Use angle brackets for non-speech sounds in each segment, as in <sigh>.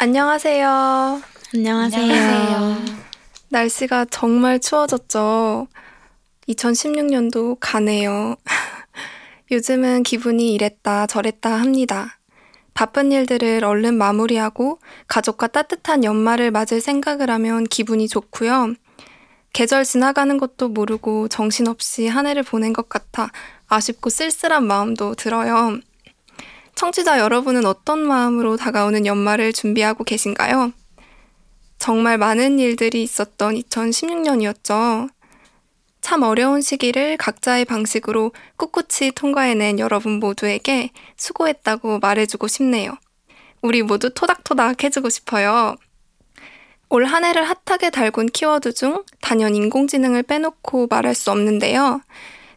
안녕하세요. 안녕하세요. 날씨가 정말 추워졌죠. 2016년도 가네요. <laughs> 요즘은 기분이 이랬다 저랬다 합니다. 바쁜 일들을 얼른 마무리하고 가족과 따뜻한 연말을 맞을 생각을 하면 기분이 좋고요. 계절 지나가는 것도 모르고 정신없이 한 해를 보낸 것 같아 아쉽고 쓸쓸한 마음도 들어요. 청취자 여러분은 어떤 마음으로 다가오는 연말을 준비하고 계신가요? 정말 많은 일들이 있었던 2016년이었죠. 참 어려운 시기를 각자의 방식으로 꿋꿋이 통과해낸 여러분 모두에게 수고했다고 말해주고 싶네요. 우리 모두 토닥토닥 해주고 싶어요. 올 한 해를 핫하게 달군 키워드 중 단연 인공지능을 빼놓고 말할 수 없는데요.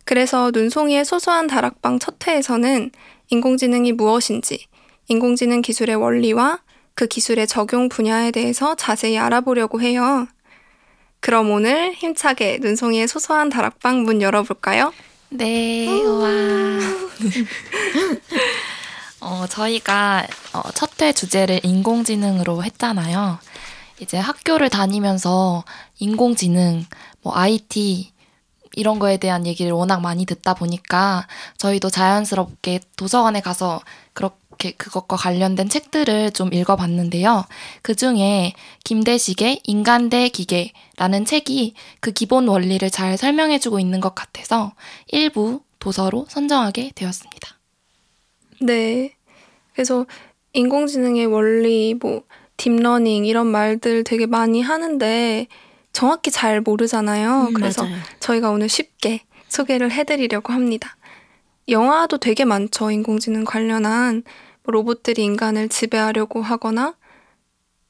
그래서 눈송이의 소소한 다락방 첫 회에서는 인공지능이 무엇인지, 인공지능 기술의 원리와 그 기술의 적용 분야에 대해서 자세히 알아보려고 해요. 그럼 오늘 힘차게 눈송이의 소소한 다락방 문 열어볼까요? 네, 와. <laughs> 어, 저희가 어, 첫회 주제를 인공지능으로 했잖아요. 이제 학교를 다니면서 인공지능, 뭐 IT, 이런 거에 대한 얘기를 워낙 많이 듣다 보니까 저희도 자연스럽게 도서관에 가서 그렇게 그것과 관련된 책들을 좀 읽어봤는데요. 그 중에 김대식의 인간 대 기계라는 책이 그 기본 원리를 잘 설명해주고 있는 것 같아서 일부 도서로 선정하게 되었습니다. 네. 그래서 인공지능의 원리, 뭐, deep learning 이런 말들 되게 많이 하는데 정확히 잘 모르잖아요. 음, 그래서 맞아요. 저희가 오늘 쉽게 소개를 해드리려고 합니다. 영화도 되게 많죠. 인공지능 관련한 뭐 로봇들이 인간을 지배하려고 하거나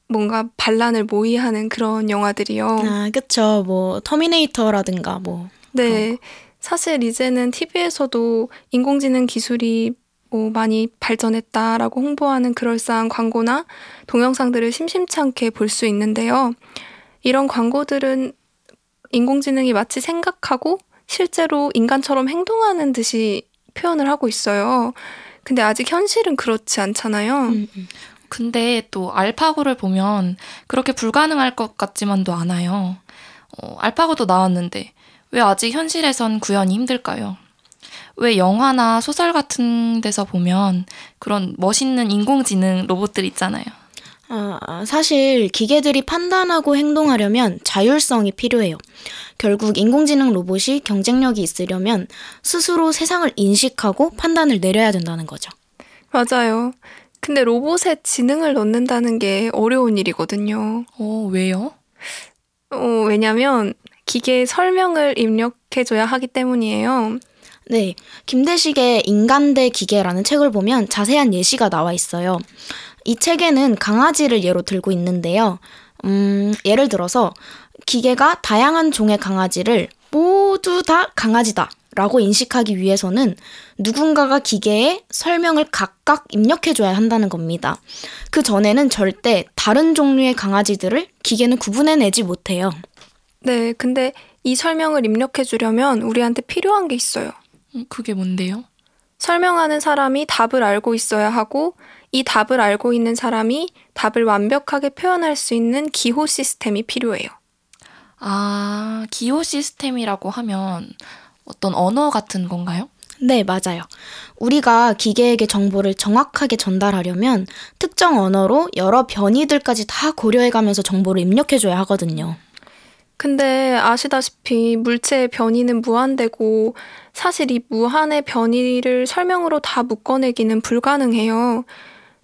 뭔가 반란을 모의하는 그런 영화들이요. 아, 그쵸. 뭐, 터미네이터라든가, 뭐. 네. 사실 이제는 TV에서도 인공지능 기술이 뭐 많이 발전했다라고 홍보하는 그럴싸한 광고나 동영상들을 심심치 않게 볼 수 있는데요. 이런 광고들은 인공지능이 마치 생각하고 실제로 인간처럼 행동하는 듯이 표현을 하고 있어요. 근데 아직 현실은 그렇지 않잖아요. 음, 음. 근데 또 알파고를 보면 그렇게 불가능할 것 같지만도 않아요. 어, 알파고도 나왔는데 왜 아직 현실에선 구현이 힘들까요? 왜 영화나 소설 같은 데서 보면 그런 멋있는 인공지능 로봇들 있잖아요. 아, 사실 기계들이 판단하고 행동하려면 자율성이 필요해요. 결국 인공지능 로봇이 경쟁력이 있으려면 스스로 세상을 인식하고 판단을 내려야 된다는 거죠. 맞아요. 근데 로봇에 지능을 넣는다는 게 어려운 일이거든요. 어, 왜요? 어, 왜냐면 기계에 설명을 입력해줘야 하기 때문이에요. 네, 김대식의 인간 대 기계라는 책을 보면 자세한 예시가 나와 있어요. 이 책에는 강아지를 예로 들고 있는데요. 음, 예를 들어서 기계가 다양한 종의 강아지를 모두 다 강아지다 라고 인식하기 위해서는 누군가가 기계에 설명을 각각 입력해줘야 한다는 겁니다. 그 전에는 절대 다른 종류의 강아지들을 기계는 구분해내지 못해요. 네, 근데 이 설명을 입력해주려면 우리한테 필요한 게 있어요. 음, 그게 뭔데요? 설명하는 사람이 답을 알고 있어야 하고 이 답을 알고 있는 사람이 답을 완벽하게 표현할 수 있는 기호 시스템이 필요해요. 아, 기호 시스템이라고 하면 어떤 언어 같은 건가요? 네, 맞아요. 우리가 기계에게 정보를 정확하게 전달하려면 특정 언어로 여러 변이들까지 다 고려해가면서 정보를 입력해줘야 하거든요. 근데 아시다시피 물체의 변이는 무한대고 사실 이 무한의 변이를 설명으로 다 묶어내기는 불가능해요.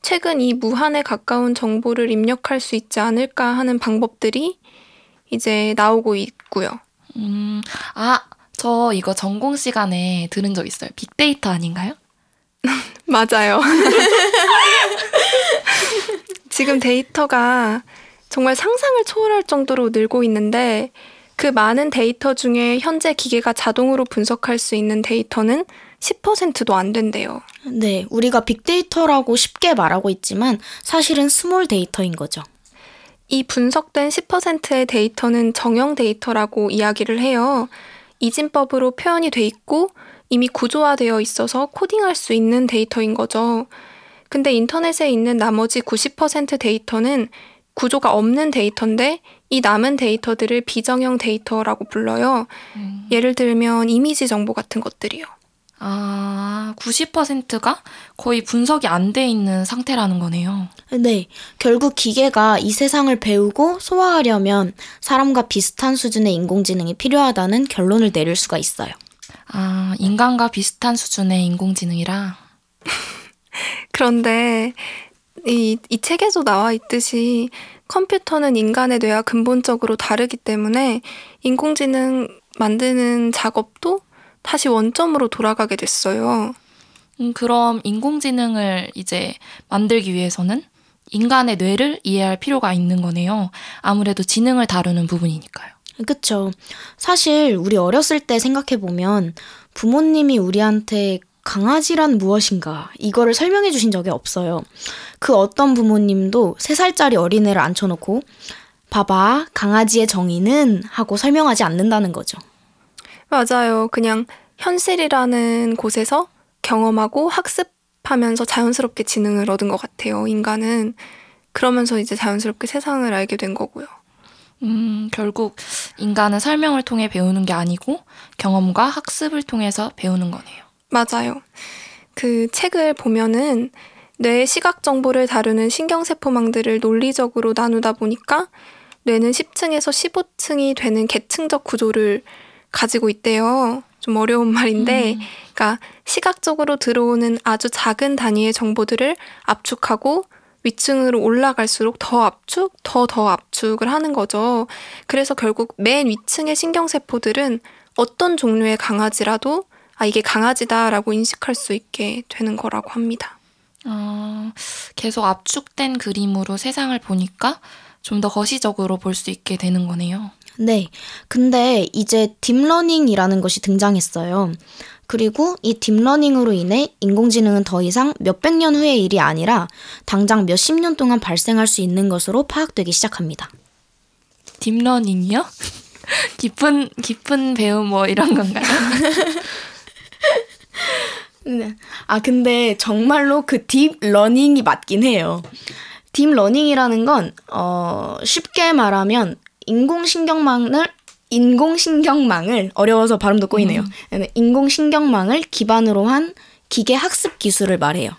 최근 이 무한에 가까운 정보를 입력할 수 있지 않을까 하는 방법들이 이제 나오고 있고요. 음, 아, 저 이거 전공 시간에 들은 적 있어요. big data 아닌가요? <laughs> 맞아요. <laughs> 지금 데이터가 정말 상상을 초월할 정도로 늘고 있는데 그 많은 데이터 중에 현재 기계가 자동으로 분석할 수 있는 데이터는 10%도 안 된대요. 네, 우리가 big data라고 쉽게 말하고 있지만 사실은 small data인 거죠. 이 분석된 10%의 데이터는 정형 데이터라고 이야기를 해요. 이진법으로 표현이 돼 있고 이미 구조화되어 있어서 코딩할 수 있는 데이터인 거죠. 근데 인터넷에 있는 나머지 90% 데이터는 구조가 없는 데이터인데 이 남은 데이터들을 비정형 데이터라고 불러요. 음. 예를 들면 이미지 정보 같은 것들이요. 아, 90%가 거의 분석이 안 돼 있는 상태라는 거네요. 네, 결국 기계가 이 세상을 배우고 소화하려면 사람과 비슷한 수준의 인공지능이 필요하다는 결론을 내릴 수가 있어요. 아, 인간과 비슷한 수준의 인공지능이라. <laughs> 그런데 이, 이 책에도 나와 있듯이 컴퓨터는 인간의 뇌와 근본적으로 다르기 때문에 인공지능 만드는 작업도 다시 원점으로 돌아가게 됐어요. 음, 그럼 인공지능을 이제 만들기 위해서는 인간의 뇌를 이해할 필요가 있는 거네요. 아무래도 지능을 다루는 부분이니까요. 그쵸. 사실 우리 어렸을 때 생각해보면 부모님이 우리한테 강아지란 무엇인가 이거를 설명해 주신 적이 없어요. 그 어떤 부모님도 3살짜리 어린애를 앉혀놓고 봐봐 강아지의 정의는 하고 설명하지 않는다는 거죠. 맞아요. 그냥 현실이라는 곳에서 경험하고 학습하면서 자연스럽게 지능을 얻은 것 같아요. 인간은. 그러면서 이제 자연스럽게 세상을 알게 된 거고요. 음, 결국 인간은 설명을 통해 배우는 게 아니고 경험과 학습을 통해서 배우는 거네요. 맞아요. 그 책을 보면은 뇌의 시각 정보를 다루는 신경세포망들을 논리적으로 나누다 보니까 뇌는 10층에서 15층이 되는 계층적 구조를 가지고 있대요. 좀 어려운 말인데, 음. 그러니까 시각적으로 들어오는 아주 작은 단위의 정보들을 압축하고 위층으로 올라갈수록 더 압축, 더 더 압축을 하는 거죠. 그래서 결국 맨 위층의 신경세포들은 어떤 종류의 강아지라도 아, 이게 강아지다라고 인식할 수 있게 되는 거라고 합니다. 어, 계속 압축된 그림으로 세상을 보니까 좀 더 거시적으로 볼 수 있게 되는 거네요. 네. 근데 이제 deep learning이라는 것이 등장했어요. 그리고 이 deep learning으로 인해 인공지능은 더 이상 몇백 년 후의 일이 아니라 당장 몇십 년 동안 발생할 수 있는 것으로 파악되기 시작합니다. deep learning이요? <laughs> 깊은 깊은 배움 뭐 이런 건가요? <laughs> 네. 아, 근데 정말로 그 deep learning이 맞긴 해요. deep learning이라는 건, 어, 쉽게 말하면 인공신경망을, 인공신경망을, 어려워서 발음도 꼬이네요. 네, 인공신경망을 기반으로 한 기계 학습 기술을 말해요.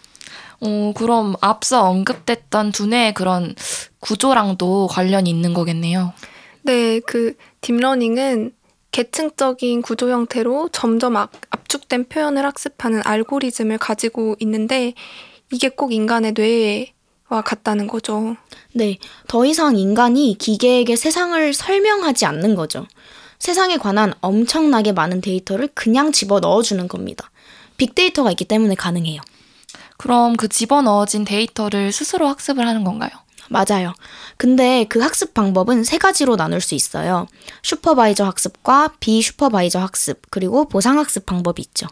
어, 그럼 앞서 언급됐던 두뇌의 그런 구조랑도 관련이 있는 거겠네요. 네, 그 deep learning은 계층적인 구조 형태로 점점 압, 압축된 표현을 학습하는 알고리즘을 가지고 있는데 이게 꼭 인간의 뇌와 같다는 거죠. 네, 더 이상 인간이 기계에게 세상을 설명하지 않는 거죠. 세상에 관한 엄청나게 많은 데이터를 그냥 집어 넣어주는 겁니다. 빅데이터가 있기 때문에 가능해요. 그럼 그 집어 넣어진 데이터를 스스로 학습을 하는 건가요? 맞아요. 근데 그 학습 방법은 세 가지로 나눌 수 있어요. 슈퍼바이저 학습과 비슈퍼바이저 학습, 그리고 보상학습 방법이 있죠.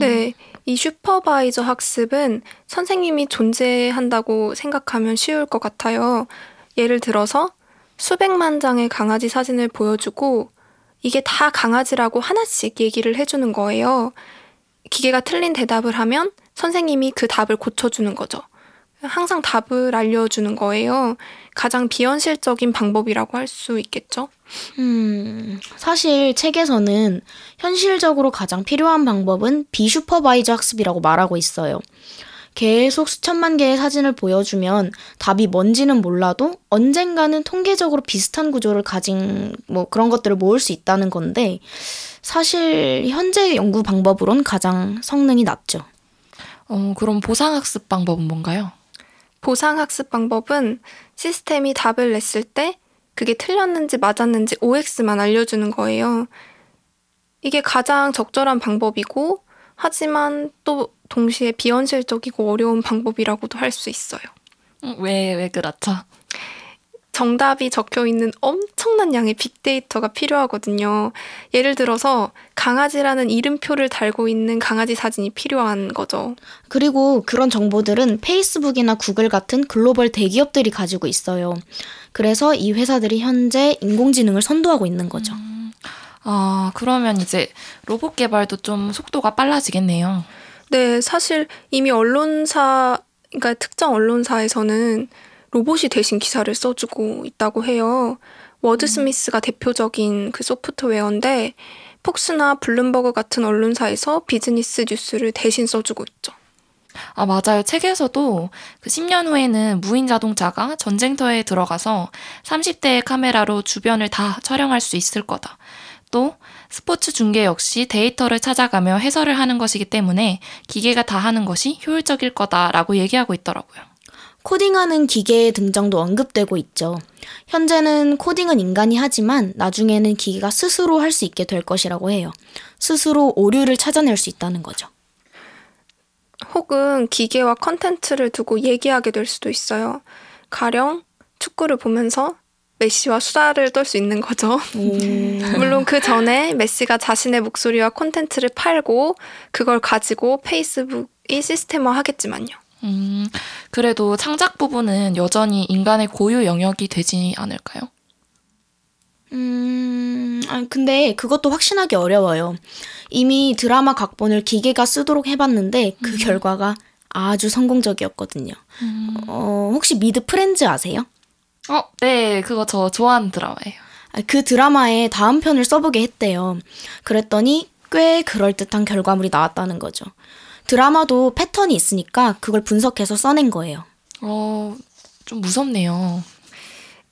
네, 이 슈퍼바이저 학습은 선생님이 존재한다고 생각하면 쉬울 것 같아요. 예를 들어서 수백만 장의 강아지 사진을 보여주고 이게 다 강아지라고 하나씩 얘기를 해주는 거예요. 기계가 틀린 대답을 하면 선생님이 그 답을 고쳐주는 거죠. 항상 답을 알려주는 거예요. 가장 비현실적인 방법이라고 할 수 있겠죠? 음, 사실 책에서는 현실적으로 가장 필요한 방법은 비슈퍼바이저 학습이라고 말하고 있어요. 계속 수천만 개의 사진을 보여주면 답이 뭔지는 몰라도 언젠가는 통계적으로 비슷한 구조를 가진 뭐 그런 것들을 모을 수 있다는 건데 사실 현재 연구 방법으론 가장 성능이 낮죠. 어, 그럼 보상학습 방법은 뭔가요? 보상 학습 방법은 시스템이 답을 냈을 때 그게 틀렸는지 맞았는지 OX만 알려주는 거예요. 이게 가장 적절한 방법이고, 하지만 또 동시에 비현실적이고 어려운 방법이라고도 할 수 있어요. 음, 왜, 왜 그렇죠? 정답이 적혀 있는 엄청난 양의 빅데이터가 필요하거든요. 예를 들어서 강아지라는 이름표를 달고 있는 강아지 사진이 필요한 거죠. 그리고 그런 정보들은 페이스북이나 구글 같은 글로벌 대기업들이 가지고 있어요. 그래서 이 회사들이 현재 인공지능을 선도하고 있는 거죠. 아, 그러면 이제 로봇 개발도 좀 속도가 빨라지겠네요. 네, 사실 이미 언론사 그러니까 특정 언론사에서는 로봇이 대신 기사를 써주고 있다고 해요. 워드스미스가 대표적인 그 소프트웨어인데 폭스나 블룸버그 같은 언론사에서 비즈니스 뉴스를 대신 써주고 있죠. 아, 맞아요. 책에서도 그 10년 후에는 무인 자동차가 전쟁터에 들어가서 30대의 카메라로 주변을 다 촬영할 수 있을 거다. 또 스포츠 중계 역시 데이터를 찾아가며 해설을 하는 것이기 때문에 기계가 다 하는 것이 효율적일 거다라고 얘기하고 있더라고요. 코딩하는 기계의 등장도 언급되고 있죠. 현재는 코딩은 인간이 하지만 나중에는 기계가 스스로 할 수 있게 될 것이라고 해요. 스스로 오류를 찾아낼 수 있다는 거죠. 혹은 기계와 컨텐츠를 두고 얘기하게 될 수도 있어요. 가령 축구를 보면서 메시와 수다를 떨 수 있는 거죠. <laughs> 물론 그 전에 메시가 자신의 목소리와 콘텐츠를 팔고 그걸 가지고 페이스북이 시스템화 하겠지만요. 음, 그래도 창작 부분은 여전히 인간의 고유 영역이 되지 않을까요? 음, 아, 근데 그것도 확신하기 어려워요. 이미 드라마 각본을 기계가 쓰도록 해봤는데 그 결과가 아주 성공적이었거든요. 어, 혹시 미드 프렌즈 아세요? 어, 네, 그거 저 좋아하는 드라마예요. 아, 그 드라마에 다음 편을 써보게 했대요. 그랬더니 꽤 그럴듯한 결과물이 나왔다는 거죠. 드라마도 패턴이 있으니까 그걸 분석해서 써낸 거예요. 어, 좀 무섭네요.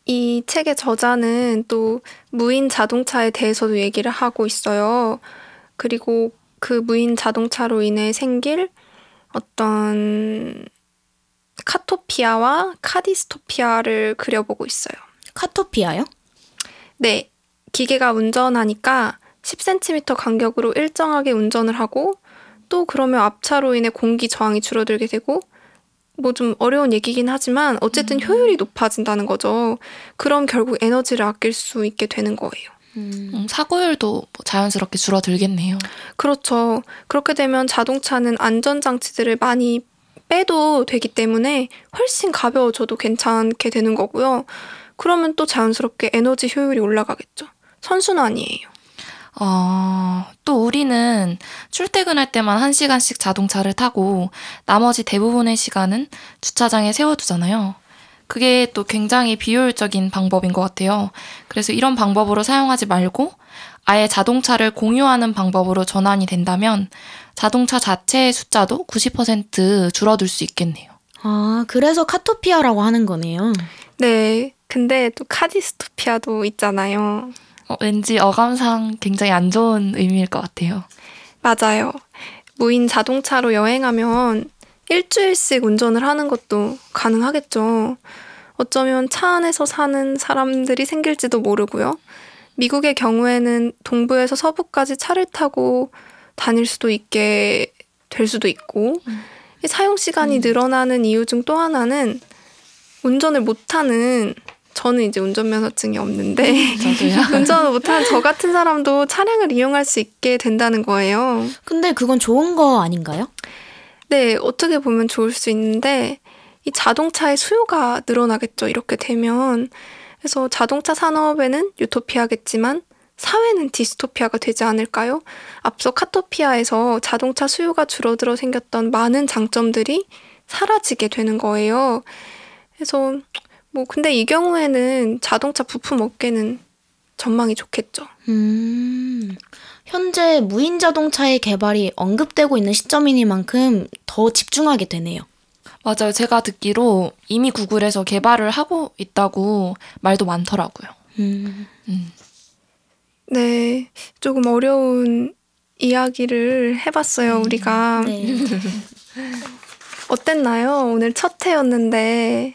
이 책의 저자는 또 무인 자동차에 대해서도 얘기를 하고 있어요. 그리고 그 무인 자동차로 인해 생길 어떤 카토피아와 카디스토피아를 그려보고 있어요. 카토피아요? 네, 기계가 운전하니까 10cm 간격으로 일정하게 운전을 하고 또 그러면 앞차로 인해 공기 저항이 줄어들게 되고 뭐 좀 어려운 얘기긴 하지만 어쨌든 효율이 높아진다는 거죠. 그럼 결국 에너지를 아낄 수 있게 되는 거예요. 음, 사고율도 뭐 자연스럽게 줄어들겠네요. 그렇죠. 그렇게 되면 자동차는 안전장치들을 많이 빼도 되기 때문에 훨씬 가벼워져도 괜찮게 되는 거고요. 그러면 또 자연스럽게 에너지 효율이 올라가겠죠. 선순환이에요. 어, 또 우리는 출퇴근할 때만 한 시간씩 자동차를 타고 나머지 대부분의 시간은 주차장에 세워두잖아요. 그게 또 굉장히 비효율적인 방법인 것 같아요. 그래서 이런 방법으로 사용하지 말고 아예 자동차를 공유하는 방법으로 전환이 된다면 자동차 자체의 숫자도 90% 줄어들 수 있겠네요. 아, 그래서 카토피아라고 하는 거네요. 네. 근데 또 카디스토피아도 있잖아요. 어, 왠지 어감상 굉장히 안 좋은 의미일 것 같아요. 맞아요. 무인 자동차로 여행하면 일주일씩 운전을 하는 것도 가능하겠죠. 어쩌면 차 안에서 사는 사람들이 생길지도 모르고요. 미국의 경우에는 동부에서 서부까지 차를 타고 다닐 수도 있게 될 수도 있고, 사용 시간이 늘어나는 이유 중 또 하나는 운전을 못하는 저는 이제 운전면허증이 없는데. <laughs> <laughs> 운전을 못하는 저 같은 사람도 차량을 이용할 수 있게 된다는 거예요. 근데 그건 좋은 거 아닌가요? 네, 어떻게 보면 좋을 수 있는데 이 자동차의 수요가 늘어나겠죠. 이렇게 되면 그래서 자동차 산업에는 유토피아겠지만 사회는 디스토피아가 되지 않을까요? 앞서 카토피아에서 자동차 수요가 줄어들어 생겼던 많은 장점들이 사라지게 되는 거예요. 그래서 뭐 근데 이 경우에는 자동차 부품 업계는 전망이 좋겠죠. 음, 현재 무인 자동차의 개발이 언급되고 있는 시점이니만큼 더 집중하게 되네요. 맞아요. 제가 듣기로 이미 구글에서 개발을 하고 있다고 말도 많더라고요. 음, 음. 네, 조금 어려운 이야기를 해봤어요, 우리가. 네. <laughs> 어땠나요? 오늘 첫 회였는데.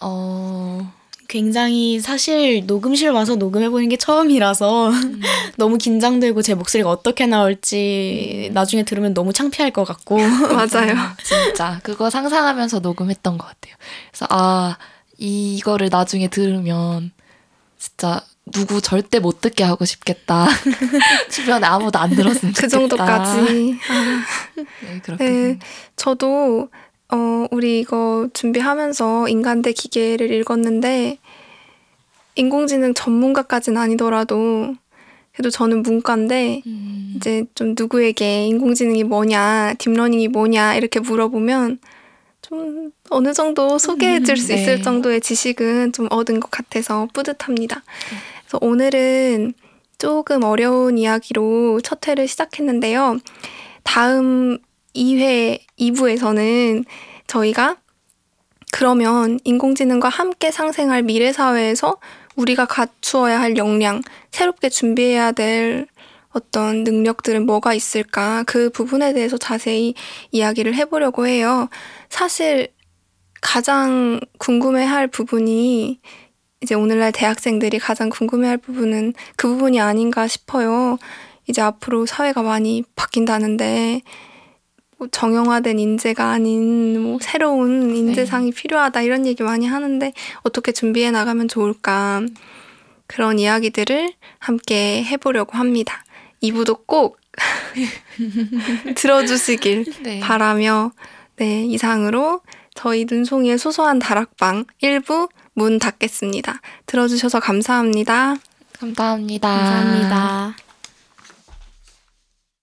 어, 굉장히 사실 녹음실 와서 녹음해보는 게 처음이라서 <laughs> 너무 긴장되고 제 목소리가 어떻게 나올지 나중에 들으면 너무 창피할 것 같고. <laughs> 맞아요. <laughs> 진짜 그거 상상하면서 녹음했던 것 같아요. 그래서 아 이거를 나중에 들으면 진짜 누구 절대 못 듣게 하고 싶겠다. 주변에 아무도 안 들었으면 그 좋겠다. 정도까지. 아, 네, 그렇게. 네, 저도 어, 우리 이거 준비하면서 인간 대 기계를 읽었는데 인공지능 전문가까지는 아니더라도 그래도 저는 문과인데 음, 이제 좀 누구에게 인공지능이 뭐냐, deep learning이 뭐냐 이렇게 물어보면 좀좀 어느 정도 소개해 줄수 네. 있을 정도의 지식은 좀 얻은 것 같아서 뿌듯합니다. 그래서 오늘은 조금 어려운 이야기로 첫 회를 시작했는데요. 다음 2회, 2부에서는 저희가 그러면 인공지능과 함께 상생할 미래 사회에서 우리가 갖추어야 할 역량, 새롭게 준비해야 될 어떤 능력들은 뭐가 있을까? 그 부분에 대해서 자세히 이야기를 해보려고 해요. 사실 가장 궁금해할 부분이 이제 오늘날 대학생들이 가장 궁금해할 부분은 그 부분이 아닌가 싶어요. 이제 앞으로 사회가 많이 바뀐다는데 뭐 정형화된 인재가 아닌 뭐 새로운 인재상이 필요하다 이런 얘기 많이 하는데 어떻게 준비해 나가면 좋을까 그런 이야기들을 함께 해보려고 합니다. 2부도 꼭 <laughs> 들어주시길 <laughs> 네. 바라며 네 이상으로 저희 눈송이의 소소한 다락방 1부 문 닫겠습니다. 들어주셔서 감사합니다. 감사합니다. 감사합니다.